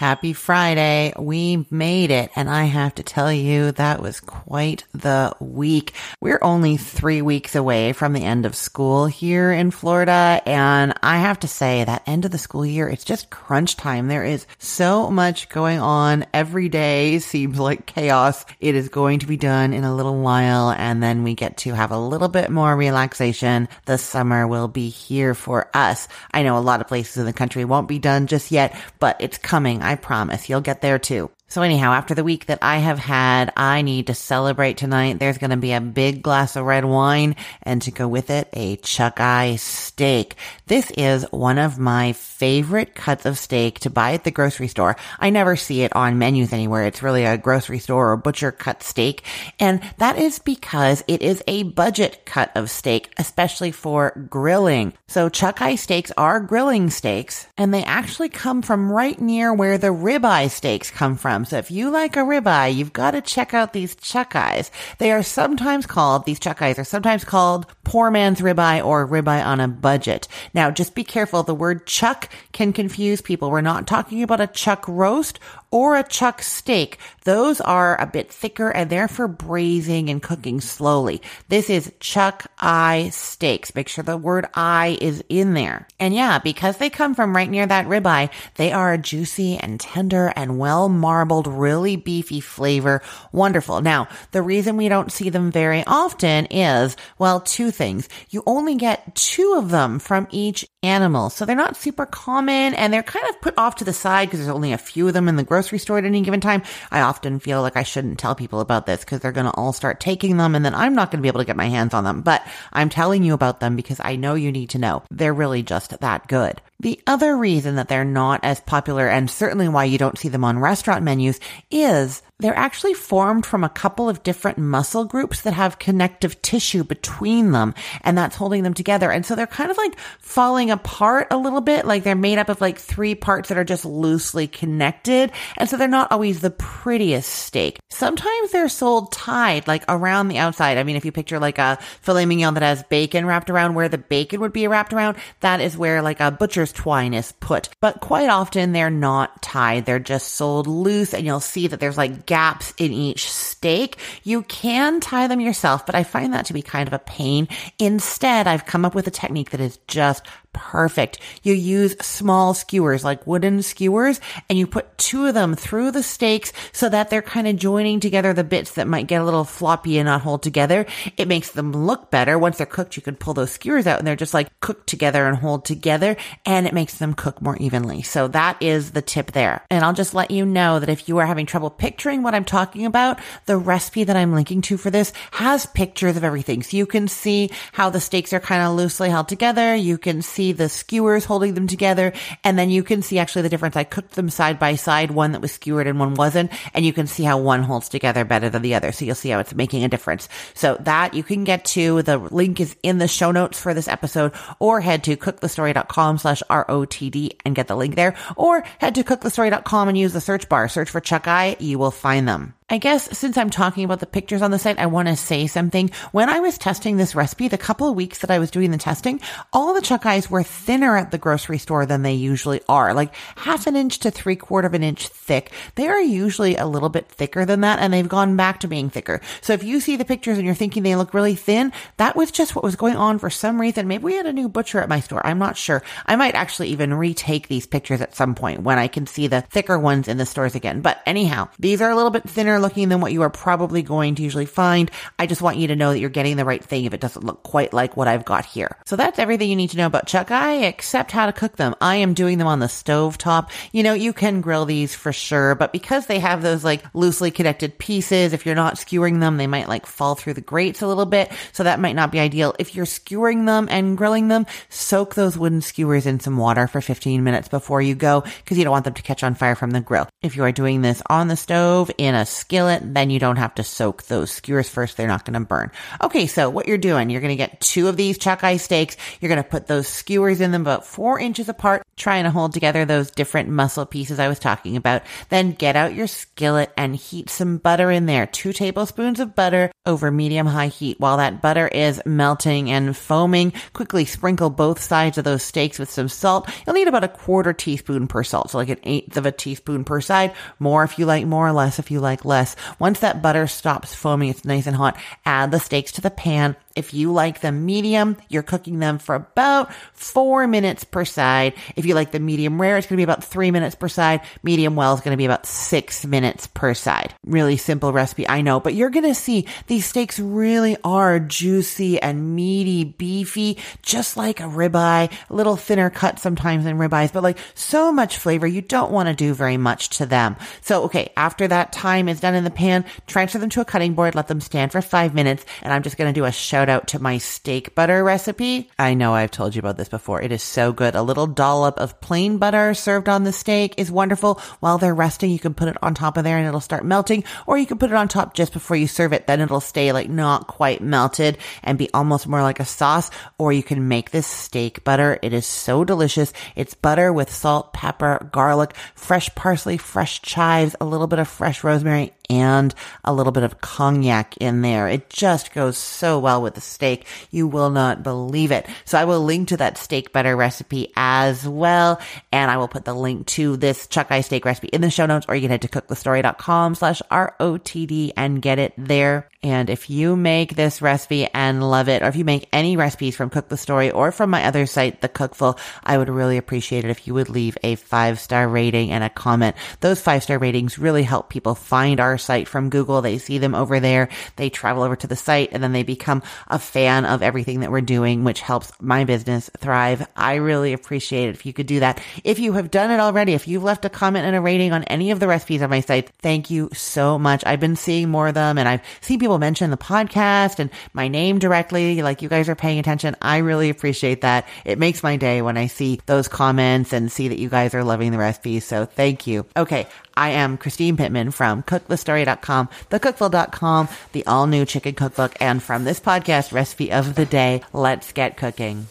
Happy Friday. We made it. And I have to tell you, that was quite the week. We're only three weeks away from the end of school here in Florida. And I have to say that end of the school year, it's just crunch time. There is so much going on every day. Seems like chaos. It is going to be done in a little while. And then we get to have a little bit more relaxation. The summer will be here for us. I know a lot of places in the country won't be done just yet, but it's coming. I promise you'll get there too. So anyhow, after the week that I have had, I need to celebrate tonight. There's going to be a big glass of red wine and to go with it, a chuck eye steak. This is one of my favorite cuts of steak to buy at the grocery store. I never see it on menus anywhere. It's really a grocery store or butcher cut steak. And that is because it is a budget cut of steak, especially for grilling. So chuck eye steaks are grilling steaks and they actually come from right near where the ribeye steaks come from. So if you like a ribeye, you've got to check out these chuck eyes. They are sometimes called, these chuck eyes are sometimes called poor man's ribeye or ribeye on a budget. Now just be careful. The word chuck can confuse people. We're not talking about a chuck roast or a chuck steak. Those are a bit thicker and they're for braising and cooking slowly. This is chuck eye steaks. Make sure the word eye is in there. And yeah, because they come from right near that ribeye, they are juicy and tender and well marbled, really beefy flavor. Wonderful. Now, the reason we don't see them very often is, well, two things. You only get two of them from each animal. So they're not super common and they're kind of put off to the side because there's only a few of them in the grocery store at any given time. I often feel like I shouldn't tell people about this because they're going to all start taking them and then I'm not going to be able to get my hands on them. But I'm telling you about them because I know you need to know. They're really just that good. The other reason that they're not as popular and certainly why you don't see them on restaurant menus is they're actually formed from a couple of different muscle groups that have connective tissue between them and that's holding them together. And so they're kind of like falling apart a little bit. Like they're made up of like three parts that are just loosely connected. And so they're not always the prettiest steak. Sometimes they're sold tied like around the outside. I mean, if you picture like a filet mignon that has bacon wrapped around where the bacon would be wrapped around, that is where like a butcher's twine is put. But quite often they're not tied. They're just sold loose and you'll see that there's like gaps in each steak. You can tie them yourself, but I find that to be kind of a pain. Instead, I've come up with a technique that is just perfect. You use small skewers, like wooden skewers, and you put two of them through the steaks so that they're kind of joining together the bits that might get a little floppy and not hold together. It makes them look better. Once they're cooked, you can pull those skewers out and they're just like cooked together and hold together and it makes them cook more evenly. So that is the tip there. And I'll just let you know that if you are having trouble picturing what I'm talking about, the recipe that I'm linking to for this has pictures of everything. So you can see how the steaks are kind of loosely held together. You can see see the skewers holding them together. And then you can see actually the difference. I cooked them side by side, one that was skewered and one wasn't. And you can see how one holds together better than the other. So you'll see how it's making a difference. So that you can get to. The link is in the show notes for this episode or head to cookthestory.com slash ROTD and get the link there or head to cookthestory.com and use the search bar. Search for Chuck Eye. You will find them. I guess since I'm talking about the pictures on the site, I want to say something. When I was testing this recipe, the couple of weeks that I was doing the testing, all the chuck eyes were thinner at the grocery store than they usually are, like half an inch to three quarter of an inch thick. They are usually a little bit thicker than that and they've gone back to being thicker. So if you see the pictures and you're thinking they look really thin, that was just what was going on for some reason. Maybe we had a new butcher at my store. I'm not sure. I might actually even retake these pictures at some point when I can see the thicker ones in the stores again. But anyhow, these are a little bit thinner looking than what you are probably going to usually find. I just want you to know that you're getting the right thing if it doesn't look quite like what I've got here. So that's everything you need to know about chuck eye, except how to cook them. I am doing them on the stove top. You know, you can grill these for sure, but because they have those like loosely connected pieces, if you're not skewering them, they might like fall through the grates a little bit. So that might not be ideal. If you're skewering them and grilling them, soak those wooden skewers in some water for 15 minutes before you go because you don't want them to catch on fire from the grill. If you are doing this on the stove in a skillet, then you don't have to soak those skewers first. They're not going to burn. Okay. So what you're doing, you're going to get two of these chuck eye steaks. You're going to put those skewers in them about four inches apart, trying to hold together those different muscle pieces I was talking about. Then get out your skillet and heat some butter in there. Two tablespoons of butter over medium high heat. While that butter is melting and foaming, quickly sprinkle both sides of those steaks with some salt. You'll need about a quarter teaspoon per salt. So like an eighth of a teaspoon per side. More if you like more, less if you like less. Once that butter stops foaming, it's nice and hot, add the steaks to the pan if you like them medium, you're cooking them for about four minutes per side. If you like the medium rare, it's going to be about three minutes per side. Medium well is going to be about six minutes per side. Really simple recipe, I know, but you're going to see these steaks really are juicy and meaty, beefy, just like a ribeye, a little thinner cut sometimes in ribeyes, but like so much flavor. You don't want to do very much to them. So, okay, after that time is done in the pan, transfer them to a cutting board, let them stand for five minutes, and I'm just going to do a show shout out to my steak butter recipe. I know I've told you about this before. It is so good. A little dollop of plain butter served on the steak is wonderful. While they're resting, you can put it on top of there and it'll start melting, or you can put it on top just before you serve it. Then it'll stay like not quite melted and be almost more like a sauce, or you can make this steak butter. It is so delicious. It's butter with salt, pepper, garlic, fresh parsley, fresh chives, a little bit of fresh rosemary, and a little bit of cognac in there. It just goes so well with the steak. You will not believe it. So I will link to that steak butter recipe as well. And I will put the link to this chuck eye steak recipe in the show notes, or you can head to cookthestory.com slash ROTD and get it there. And if you make this recipe and love it, or if you make any recipes from Cook the Story or from my other site, The Cookful, I would really appreciate it if you would leave a five star rating and a comment. Those five star ratings really help people find our site from Google. They see them over there. They travel over to the site and then they become a fan of everything that we're doing, which helps my business thrive. I really appreciate it if you could do that. If you have done it already, if you've left a comment and a rating on any of the recipes on my site, thank you so much. I've been seeing more of them and I've seen people mention the podcast and my name directly. Like you guys are paying attention. I really appreciate that. It makes my day when I see those comments and see that you guys are loving the recipes. So thank you. Okay. I am Christine Pittman from cookthestory.com, thecookful.com, the all new chicken cookbook, and from this podcast, recipe of the day. Let's get cooking.